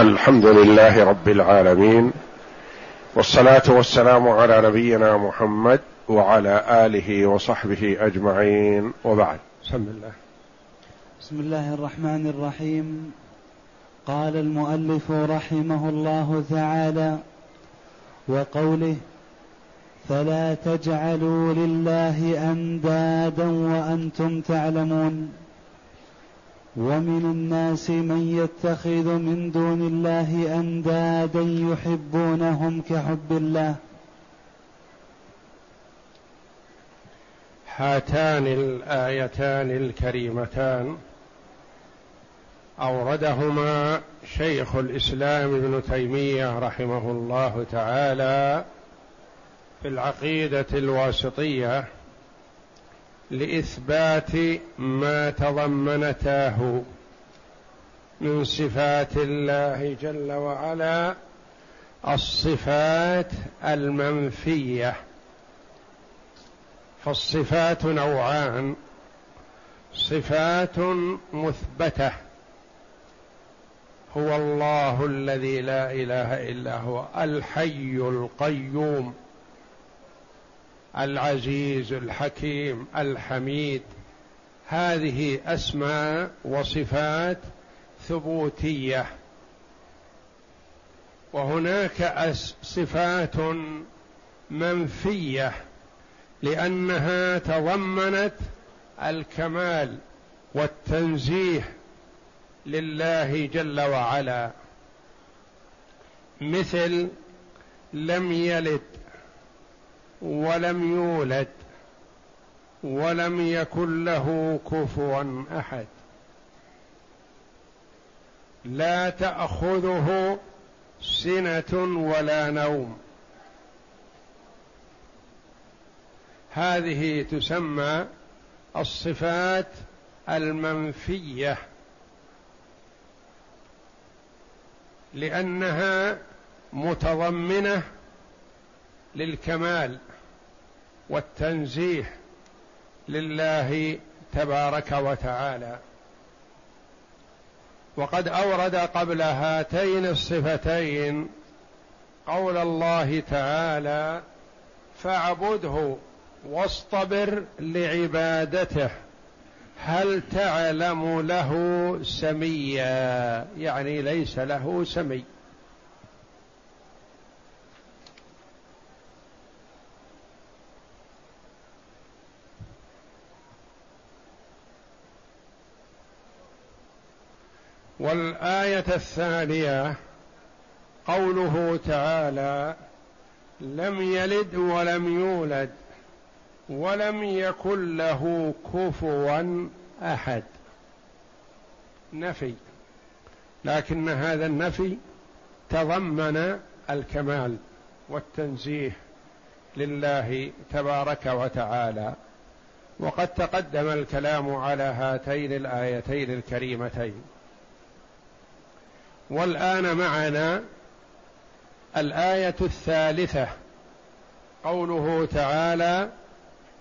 الحمد لله رب العالمين والصلاة والسلام على نبينا محمد وعلى آله وصحبه أجمعين وبعد. بسم الله. بسم الله الرحمن الرحيم. قال المؤلف رحمه الله تعالى وقوله فلا تجعلوا لله أندادا وأنتم تعلمون ومن الناس من يتخذ من دون الله أندادا يحبونهم كحب الله. هاتان الآيتان الكريمتان. أوردهما شيخ الإسلام ابن تيمية رحمه الله تعالى في العقيدة الواسطية. لإثبات ما تضمنتاه من صفات الله جل وعلا الصفات المنفية. فالصفات نوعان. صفات مثبتة. هو الله الذي لا إله إلا هو الحي القيوم. العزيز الحكيم الحميد. هذه أسماء وصفات ثبوتية. وهناك صفات منفية لأنها تضمنت الكمال والتنزيه لله جل وعلا. مثل لم يلد ولم يولد ولم يكن له كفوا أحد. لا تأخذه سنة ولا نوم. هذه تسمى الصفات المنفية لأنها متضمنة للكمال. والتنزيه لله تبارك وتعالى. وقد أورد قبل هاتين الصفتين قول الله تعالى فاعبده واصطبر لعبادته هل تعلم له سميا؟ يعني ليس له سمي. والآية الثانية قوله تعالى لم يلد ولم يولد ولم يكن له كفوا أحد. نفي. لكن هذا النفي تضمن الكمال والتنزيه لله تبارك وتعالى. وقد تقدم الكلام على هاتين الآيتين الكريمتين. والآن معنا الآية الثالثة قوله تعالى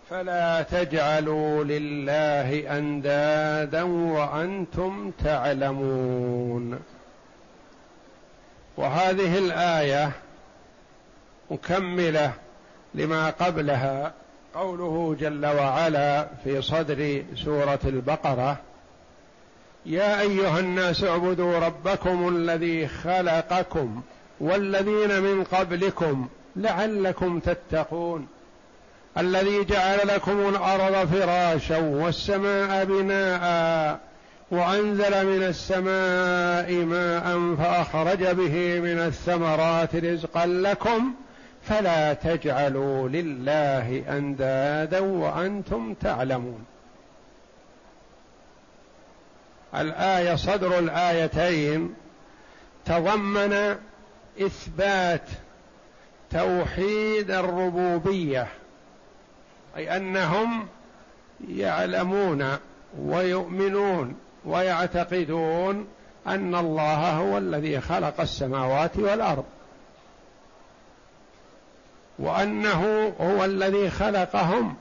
فلا تجعلوا لله أندادا وأنتم تعلمون وهذه الآية مكملة لما قبلها قوله جل وعلا في صدر سورة البقرة يا أيها الناس اعبدوا ربكم الذي خلقكم والذين من قبلكم لعلكم تتقون. الذي جعل لكم الأرض فراشا والسماء بناء وأنزل من السماء ماء فأخرج به من الثمرات رزقا لكم فلا تجعلوا لله أندادا وأنتم تعلمون. الآية صدر الآيتين تضمن إثبات توحيد الربوبية أي أنهم يعلمون ويؤمنون ويعتقدون أن الله هو الذي خلق السماوات والأرض وأنه هو الذي خلقهم.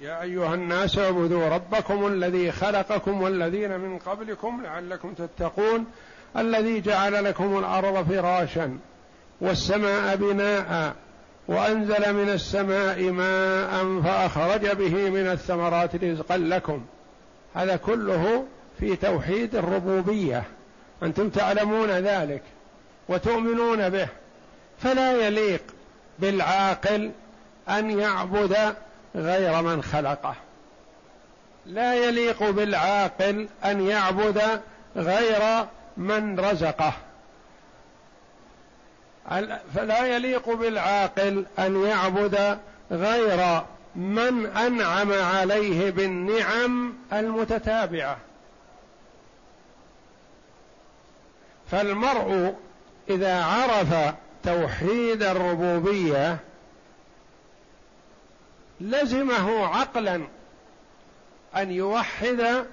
يا أيها الناس اعبدوا ربكم الذي خلقكم والذين من قبلكم لعلكم تتقون الذي جعل لكم الأرض فراشا والسماء بناء وأنزل من السماء ماء فأخرج به من الثمرات رزقا لكم. هذا كله في توحيد الربوبية. أنتم تعلمون ذلك وتؤمنون به. فلا يليق بالعاقل أن يعبد غير من خلقه. لا يليق بالعاقل أن يعبد غير من رزقه. فلا يليق بالعاقل أن يعبد غير من أنعم عليه بالنعم المتتابعة. فالمرء إذا عرف توحيد الربوبية لزمه عقلا أن يوحد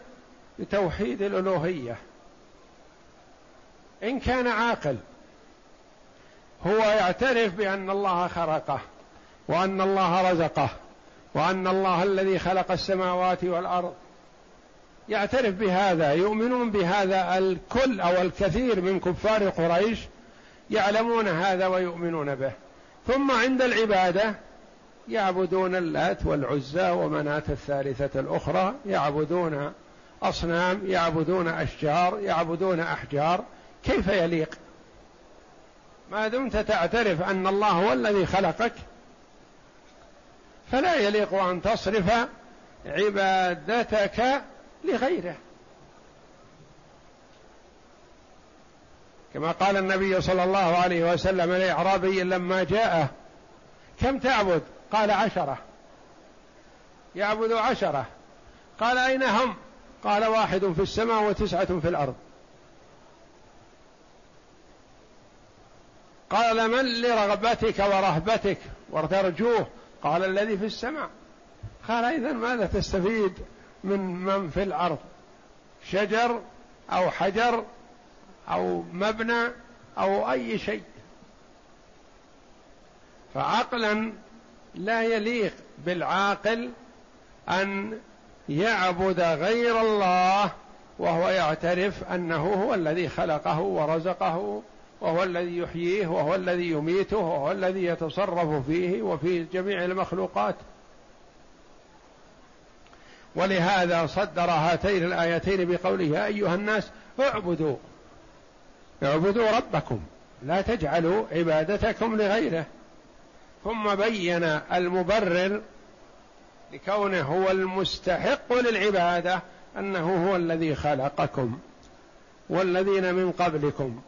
بتوحيد الألوهية. إن كان عاقل هو يعترف بأن الله خلقه وأن الله رزقه وأن الله الذي خلق السماوات والأرض. يعترف بهذا يؤمنون بهذا الكل أو الكثير من كفار قريش يعلمون هذا ويؤمنون به. ثم عند العبادة يعبدون اللات والعزى ومناة الثالثة الأخرى يعبدون أصنام يعبدون أشجار يعبدون أحجار. كيف يليق؟ ما دمت تعترف أن الله هو الذي خلقك؟ فلا يليق أن تصرف عبادتك لغيره. كما قال النبي صلى الله عليه وسلم الاعرابي لما جاءه كم تعبد؟ قال عشرة. يعبد عشرة. قال أين هم؟ قال واحد في السماء وتسعة في الأرض. قال من لرغبتك ورهبتك؟ وترجوه قال الذي في السماء. قال إذا ماذا تستفيد من من في الأرض؟ شجر أو حجر أو مبنى أو أي شيء. فعقلا لا يليق بالعاقل أن يعبد غير الله وهو يعترف أنه هو الذي خلقه ورزقه وهو الذي يحييه وهو الذي يميته وهو الذي يتصرف فيه وفي جميع المخلوقات. ولهذا صدر هاتين الآيتين بقوله يا أيها الناس اعبدوا اعبدوا ربكم لا تجعلوا عبادتكم لغيره. ثم بين المبرر لكونه هو المستحق للعبادة أنه هو الذي خلقكم والذين من قبلكم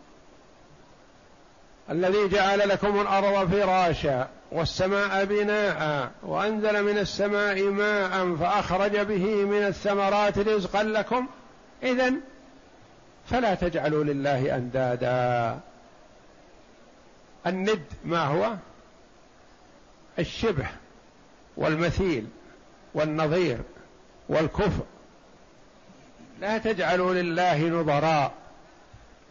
الذي جعل لكم الأرض فراشا والسماء بناء وأنزل من السماء ماء فأخرج به من الثمرات رزقا لكم. اذا فلا تجعلوا لله أندادا. الند ما هو؟ الشبه والمثيل والنظير والكفر. لا تجعلوا لله نظراء.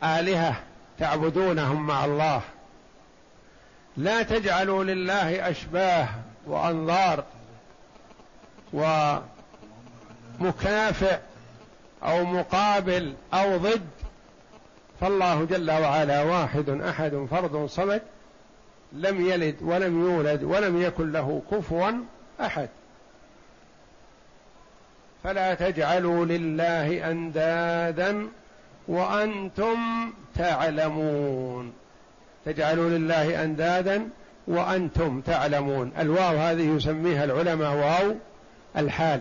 آلهة تعبدونهم مع الله. لا تجعلوا لله أشباه وأنظار ومكافئ أو مقابل أو ضد. فالله جل وعلا واحد أحد فرد صمد. لم يلد ولم يولد ولم يكن له كفوا أحد. فلا تجعلوا لله أندادا وأنتم تعلمون. تجعلوا لله أندادا وأنتم تعلمون. الواو هذه يسميها العلماء واو الحال.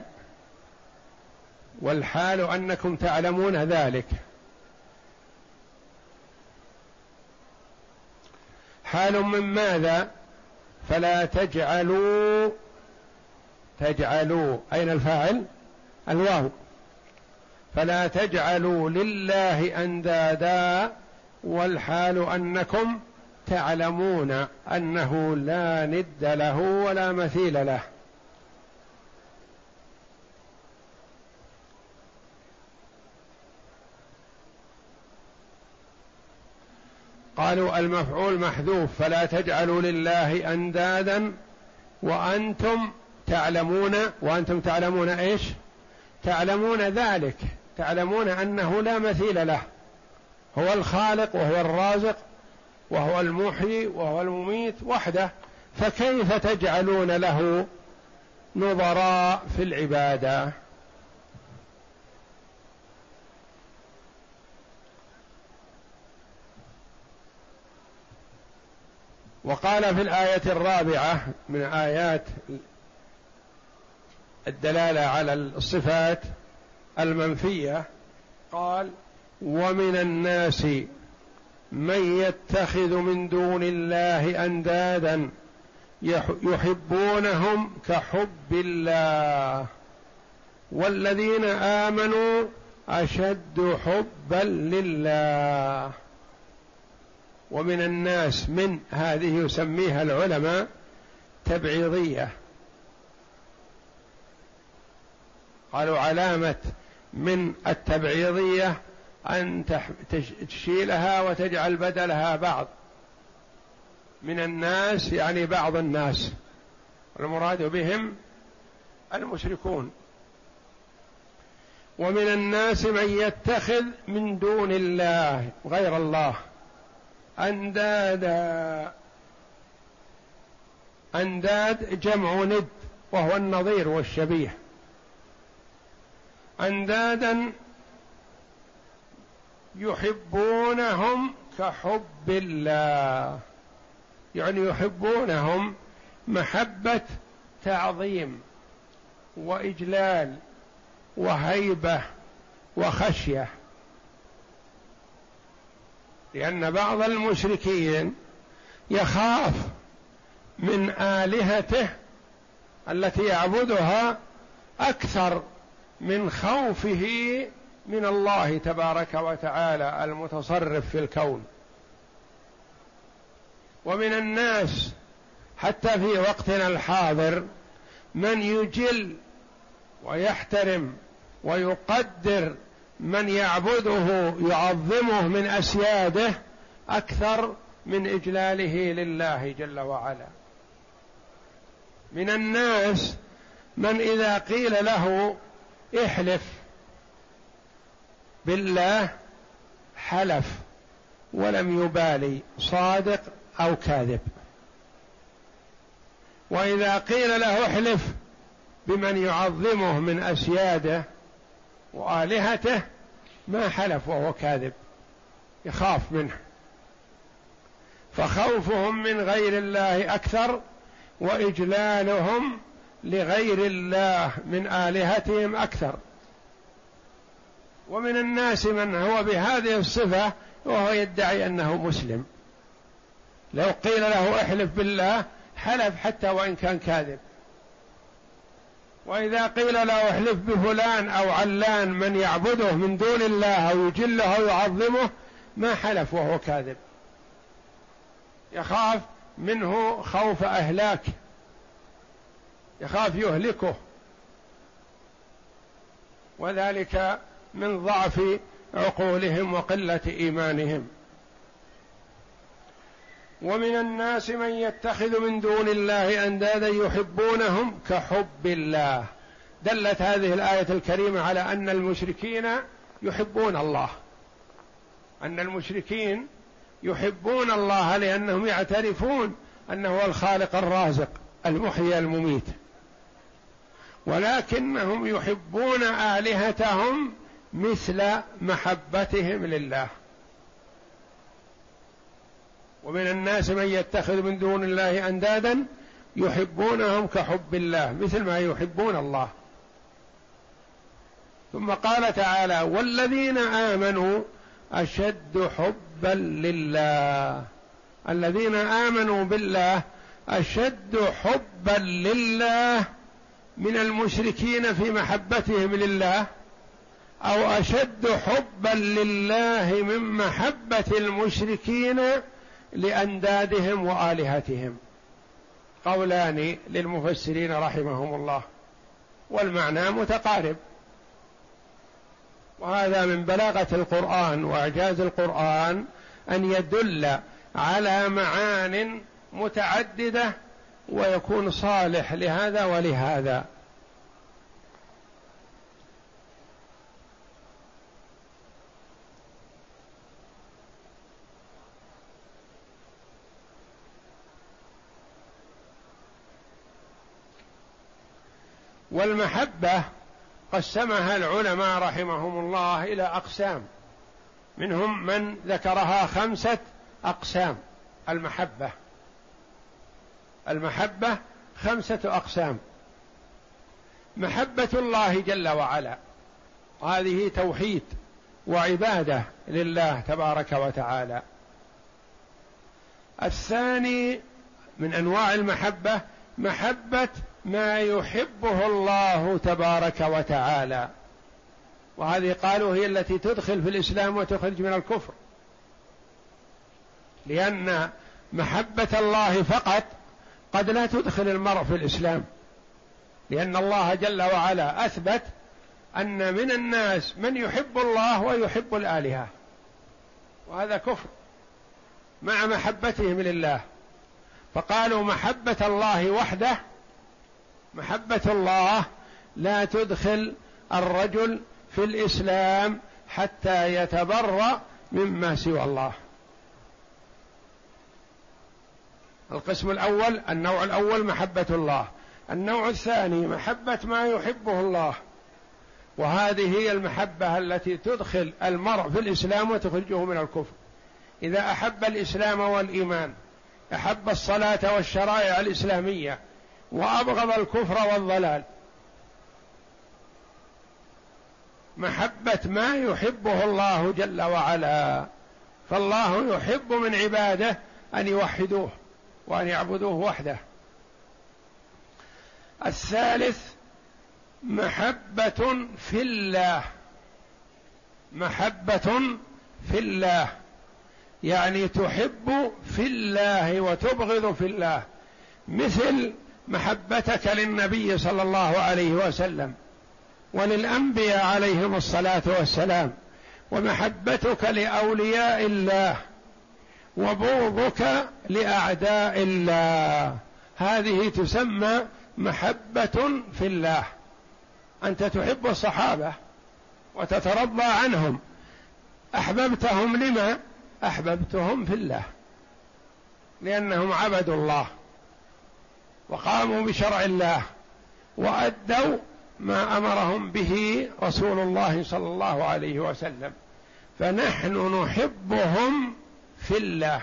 والحال أنكم تعلمون ذلك. حال من ماذا؟ فلا تجعلوا تجعلوا أين الفاعل؟ الواو. فلا تجعلوا لله أندادا والحال أنكم تعلمون أنه لا ند له ولا مثيل له. قالوا المفعول محذوف فلا تجعلوا لله أندادا وأنتم تعلمون وأنتم تعلمون إيش؟ تعلمون ذلك تعلمون أنه لا مثيل له. هو الخالق وهو الرازق وهو المحيي وهو المميت وحده فكيف تجعلون له نظراء في العبادة؟ وقال في الآية الرابعة من آيات الدلالة على الصفات المنفية قال ومن الناس من يتخذ من دون الله أندادا يحبونهم كحب الله والذين آمنوا أشد حبا لله. ومن الناس من هذه يسميها العلماء تبعيضية. قالوا علامة من التبعيضية أن تشيلها وتجعل بدلها بعض. من الناس يعني بعض الناس. المراد بهم المشركون. ومن الناس من يتخذ من دون الله غير الله. أندادا. أنداد جمع ند وهو النظير والشبيه. أندادا يحبونهم كحب الله. يعني يحبونهم محبة تعظيم وإجلال وهيبة وخشية. لأن بعض المشركين يخاف من آلهته التي يعبدها أكثر من خوفه من الله تبارك وتعالى المتصرف في الكون. ومن الناس حتى في وقتنا الحاضر من يجل ويحترم ويقدر من يعبده يعظمه من أسياده أكثر من إجلاله لله جل وعلا. من الناس من إذا قيل له احلف بالله حلف ولم يبالي صادق أو كاذب. وإذا قيل له احلف بمن يعظمه من أسياده وآلهته ما حلف وهو كاذب يخاف منه. فخوفهم من غير الله أكثر وإجلالهم لغير الله من آلهتهم أكثر. ومن الناس من هو بهذه الصفة وهو يدعي أنه مسلم. لو قيل له احلف بالله حلف حتى وإن كان كاذب. وإذا قيل له احلف بفلان أو علان من يعبده من دون الله أو يجله أو يعظمه ما حلف وهو كاذب. يخاف منه خوف أهلاك. يخاف يهلكه. وذلك من ضعف عقولهم وقلة إيمانهم. ومن الناس من يتخذ من دون الله أندادا يحبونهم كحب الله. دلت هذه الآية الكريمة على أن المشركين يحبون الله. أن المشركين يحبون الله لأنهم يعترفون أنه هو الخالق الرازق المحيي المميت. ولكنهم يحبون آلهتهم مثل محبتهم لله. ومن الناس من يتخذ من دون الله أندادا يحبونهم كحب الله مثل ما يحبون الله. ثم قال تعالى والذين آمنوا أشد حبا لله. الذين آمنوا بالله أشد حبا لله من المشركين في محبتهم لله أو أشد حبا لله من محبة المشركين لأندادهم وآلهتهم. قولان للمفسرين رحمهم الله. والمعنى متقارب. وهذا من بلاغة القرآن وإعجاز القرآن أن يدل على معان متعددة ويكون صالح لهذا ولهذا. والمحبة قسمها العلماء رحمهم الله إلى أقسام. منهم من ذكرها خمسة أقسام. المحبة. المحبة خمسة أقسام. محبة الله جل وعلا. هذه توحيد وعبادة لله تبارك وتعالى. الثاني من أنواع المحبة محبة ما يحبه الله تبارك وتعالى. وهذه قالوا هي التي تدخل في الإسلام وتخرج من الكفر. لأن محبة الله فقط قد لا تدخل المرء في الإسلام. لأن الله جل وعلا أثبت أن من الناس من يحب الله ويحب الآلهة. وهذا كفر مع محبتهم لله. فقالوا محبة الله وحده محبة الله لا تدخل الرجل في الإسلام حتى يتبرأ مما سوى الله. القسم الأول النوع الأول محبة الله. النوع الثاني محبة ما يحبه الله. وهذه هي المحبة التي تدخل المرء في الإسلام وتخرجه من الكفر. إذا أحب الإسلام والإيمان أحب الصلاة والشرائع الإسلامية وأبغض الكفر والضلال. محبة ما يحبه الله جل وعلا. فالله يحب من عباده أن يوحدوه وأن يعبدوه وحده. الثالث محبة في الله. محبة في الله. يعني تحب في الله وتبغض في الله. مثل محبتك للنبي صلى الله عليه وسلم وللأنبياء عليهم الصلاة والسلام ومحبتك لأولياء الله وبغضك لأعداء الله. هذه تسمى محبة في الله. أنت تحب الصحابة وتترضى عنهم. أحببتهم لما؟ أحببتهم في الله لأنهم عبدوا الله. وقاموا بشرع الله وأدوا ما أمرهم به رسول الله صلى الله عليه وسلم. فنحن نحبهم في الله.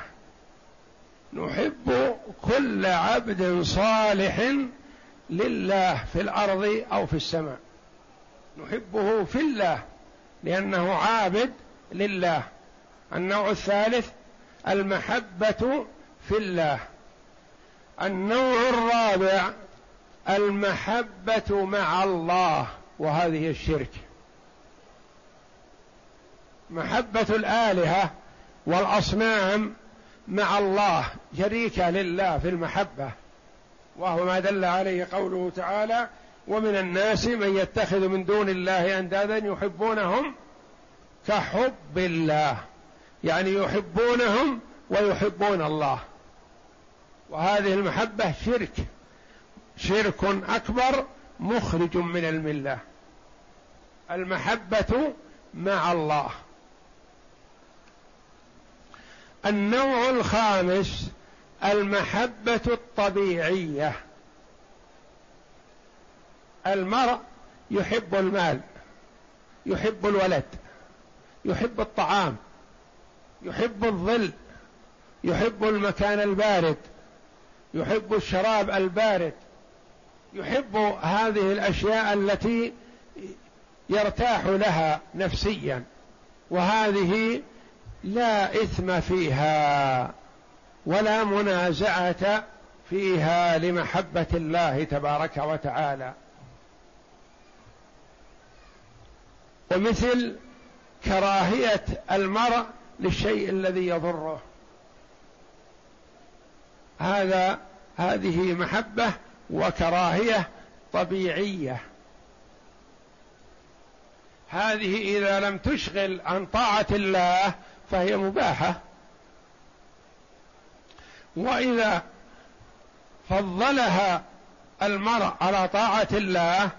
نحب كل عبد صالح لله في الأرض أو في السماء. نحبه في الله لأنه عابد لله. النوع الثالث المحبة في الله. النوع الرابع المحبة مع الله وهذه الشرك. محبة الآلهة والأصنام مع الله شريكه لله في المحبة. وهو ما دل عليه قوله تعالى ومن الناس من يتخذ من دون الله أندادا يحبونهم كحب الله. يعني يحبونهم ويحبون الله. وهذه المحبة شرك. شرك أكبر مخرج من الملة. المحبة مع الله. النوع الخامس المحبة الطبيعية. المرء يحب المال يحب الولد يحب الطعام يحب الظل يحب المكان البارد. يحب الشراب البارد يحب هذه الأشياء التي يرتاح لها نفسيا وهذه لا إثم فيها ولا منازعة فيها لمحبة الله تبارك وتعالى. ومثل كراهية المرء للشيء الذي يضره. هذا هذه محبة وكراهية طبيعية. هذه إذا لم تشغل عن طاعة الله فهي مباحة. وإذا فضلها المرء على طاعة الله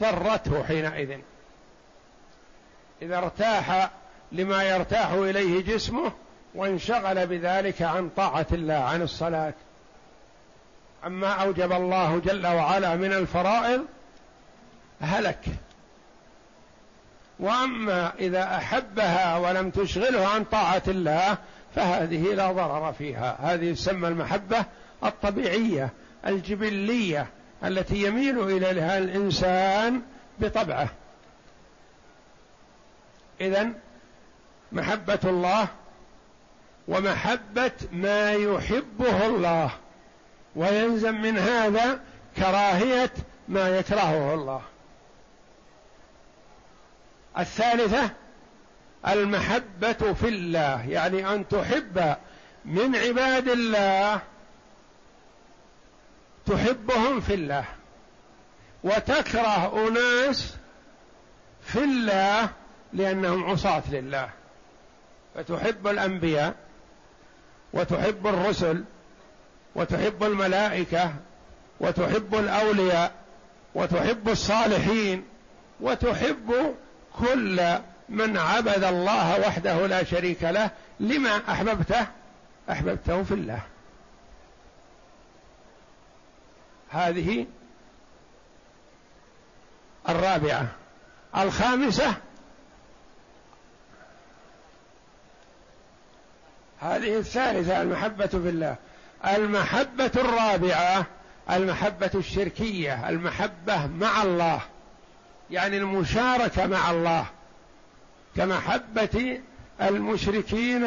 ضرته حينئذ. إذا ارتاح لما يرتاح إليه جسمه وانشغل بذلك عن طاعة الله عن الصلاة. عما أوجب الله جل وعلا من الفرائض هلك. وأما إذا أحبها ولم تشغله عن طاعة الله فهذه لا ضرر فيها. هذه تسمى المحبة الطبيعية الجبلية التي يميل إليها الإنسان بطبعه. اذا محبة الله ومحبة ما يحبه الله. ويلزم من هذا كراهية ما يكرهه الله. الثالثة المحبة في الله. يعني أن تحب من عباد الله تحبهم في الله. وتكره أناس في الله لأنهم عصاة لله. فتحب الأنبياء وتحب الرسل وتحب الملائكة وتحب الأولياء وتحب الصالحين وتحب كل من عبد الله وحده لا شريك له. لما أحببته؟ أحببته في الله. هذه الرابعة. الخامسة هذه الثالثة المحبة في الله. المحبة الرابعة المحبة الشركية المحبة مع الله. يعني المشاركة مع الله. كمحبة المشركين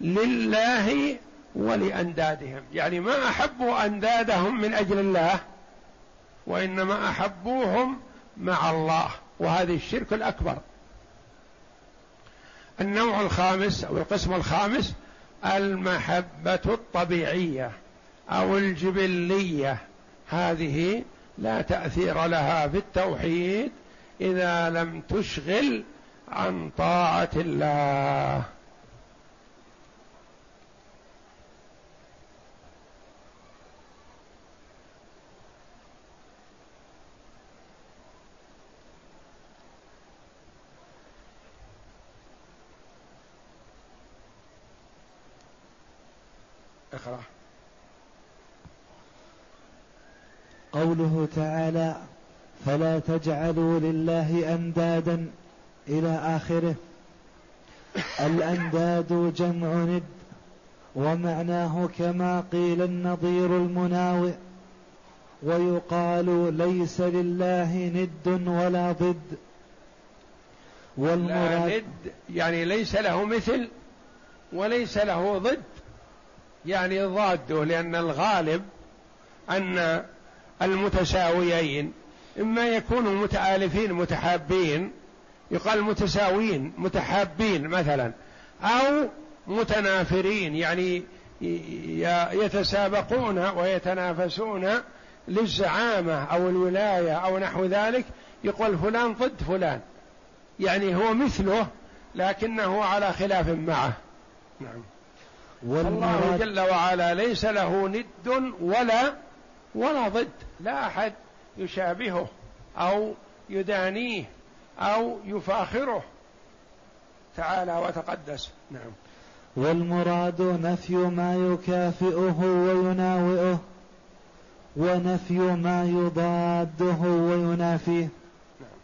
لله ولأندادهم. يعني ما أحبوا أندادهم من أجل الله وإنما أحبوهم مع الله. وهذه الشرك الأكبر. النوع الخامس أو القسم الخامس المحبة الطبيعية أو الجبلية. هذه لا تأثير لها في التوحيد إذا لم تشغل عن طاعة الله. قوله تعالى فلا تجعلوا لله أندادا إلى آخره. الأنداد جمع ند ومعناه كما قيل النظير المناوئ ويقال ليس لله ند ولا ضد. والمراد ند يعني ليس له مثل وليس له ضد يعني ضاده لأن الغالب أن المتساويين. إما يكونوا متآلفين متحابين يقال متساويين متحابين مثلا أو متنافرين يعني يتسابقون ويتنافسون للزعامة أو الولاية أو نحو ذلك يقول فلان ضد فلان. يعني هو مثله لكنه على خلاف معه. نعم. والله جل وعلا ليس له ند ولا ولا ضد. لا أحد يشابهه أو يدانيه أو يفاخره. تعالى وتقدس. نعم. والمراد نفي ما يكافئه ويناوئه ونفي ما يضاده وينافيه. نعم.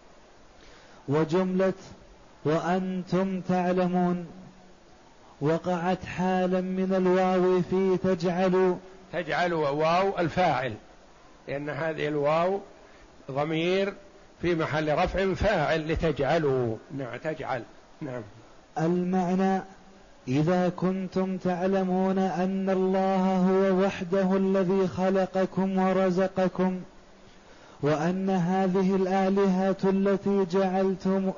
وجملة وأنتم تعلمون وقعت حالا من الواو في تجعل تجعل واو الفاعل. لأن هذه الواو ضمير في محل رفع فاعل لتجعلوا. نعم تجعل. نعم. المعنى إذا كنتم تعلمون أن الله هو وحده الذي خلقكم ورزقكم وأن هذه الآلهة التي جعلتم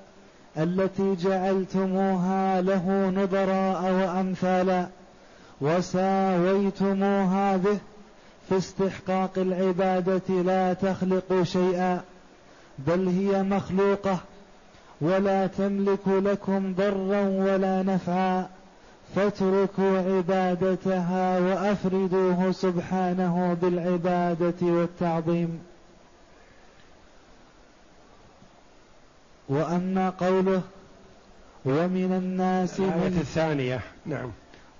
التي جعلتموها له نظراء وأمثالا وساويتموها به في استحقاق العبادة لا تخلق شيئا بل هي مخلوقة ولا تملك لكم ضرا ولا نفعا فاتركوا عبادتها وأفردوه سبحانه بالعبادة والتعظيم. وأما قوله ومن الناس من الثانية. نعم.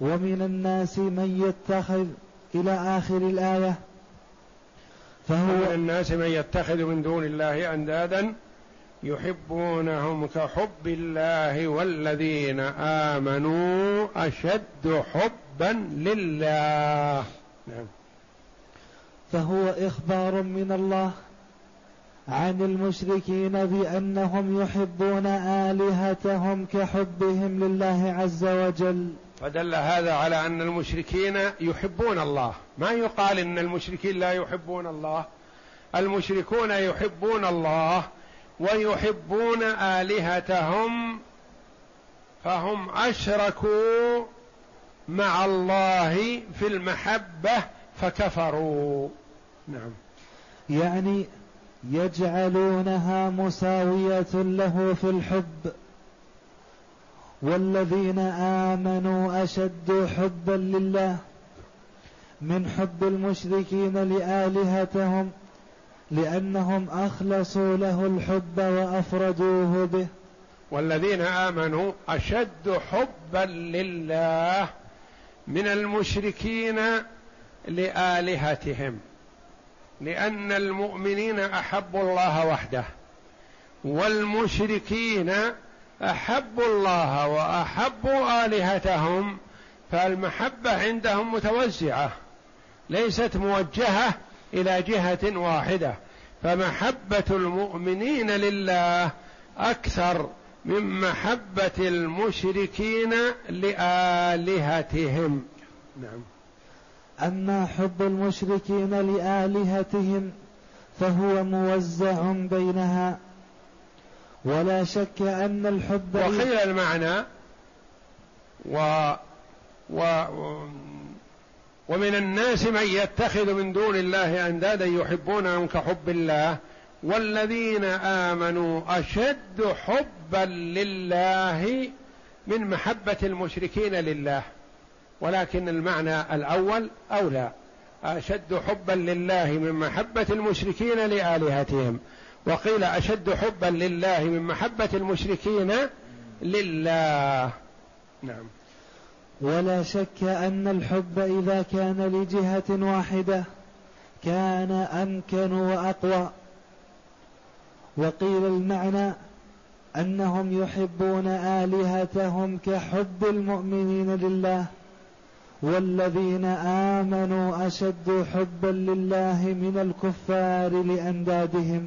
ومن الناس من يتخذ إلى آخر الآية. فهو من الناس من يتخذ من دون الله أندادا يحبونهم كحب الله والذين آمنوا أشد حبا لله. نعم. فهو إخبار من الله عن المشركين بأنهم يحبون آلهتهم كحبهم لله عز وجل. فدل هذا على أن المشركين يحبون الله. ما يقال إن المشركين لا يحبون الله. المشركون يحبون الله ويحبون آلهتهم فهم أشركوا مع الله في المحبة فكفروا. نعم. يعني يجعلونها مساوية له في الحب. والذين آمنوا أشد حبا لله من حب المشركين لآلهتهم لأنهم أخلصوا له الحب وأفردوه به. والذين آمنوا أشد حبا لله من المشركين لآلهتهم لأن المؤمنين أحبوا الله وحده والمشركين أحبوا الله وأحبوا آلهتهم فالمحبة عندهم متوزعة ليست موجهة إلى جهة واحدة فمحبة المؤمنين لله أكثر من محبة المشركين لآلهتهم. نعم. أما حب المشركين لآلهتهم فهو موزع بينها ولا شك أن الحب وقيل المعنى و, و ومن الناس من يتخذ من دون الله أندادا يحبونهم كحب الله والذين آمنوا أشد حبا لله من محبة المشركين لله. ولكن المعنى الأول أولى أشد حبا لله من محبة المشركين لآلهتهم. وقيل أشد حبا لله من محبة المشركين لله. نعم. ولا شك أن الحب إذا كان لجهة واحدة كان أمكن وأقوى. وقيل المعنى أنهم يحبون آلهتهم كحب المؤمنين لله والذين آمنوا أشد حبا لله من الكفار لأندادهم.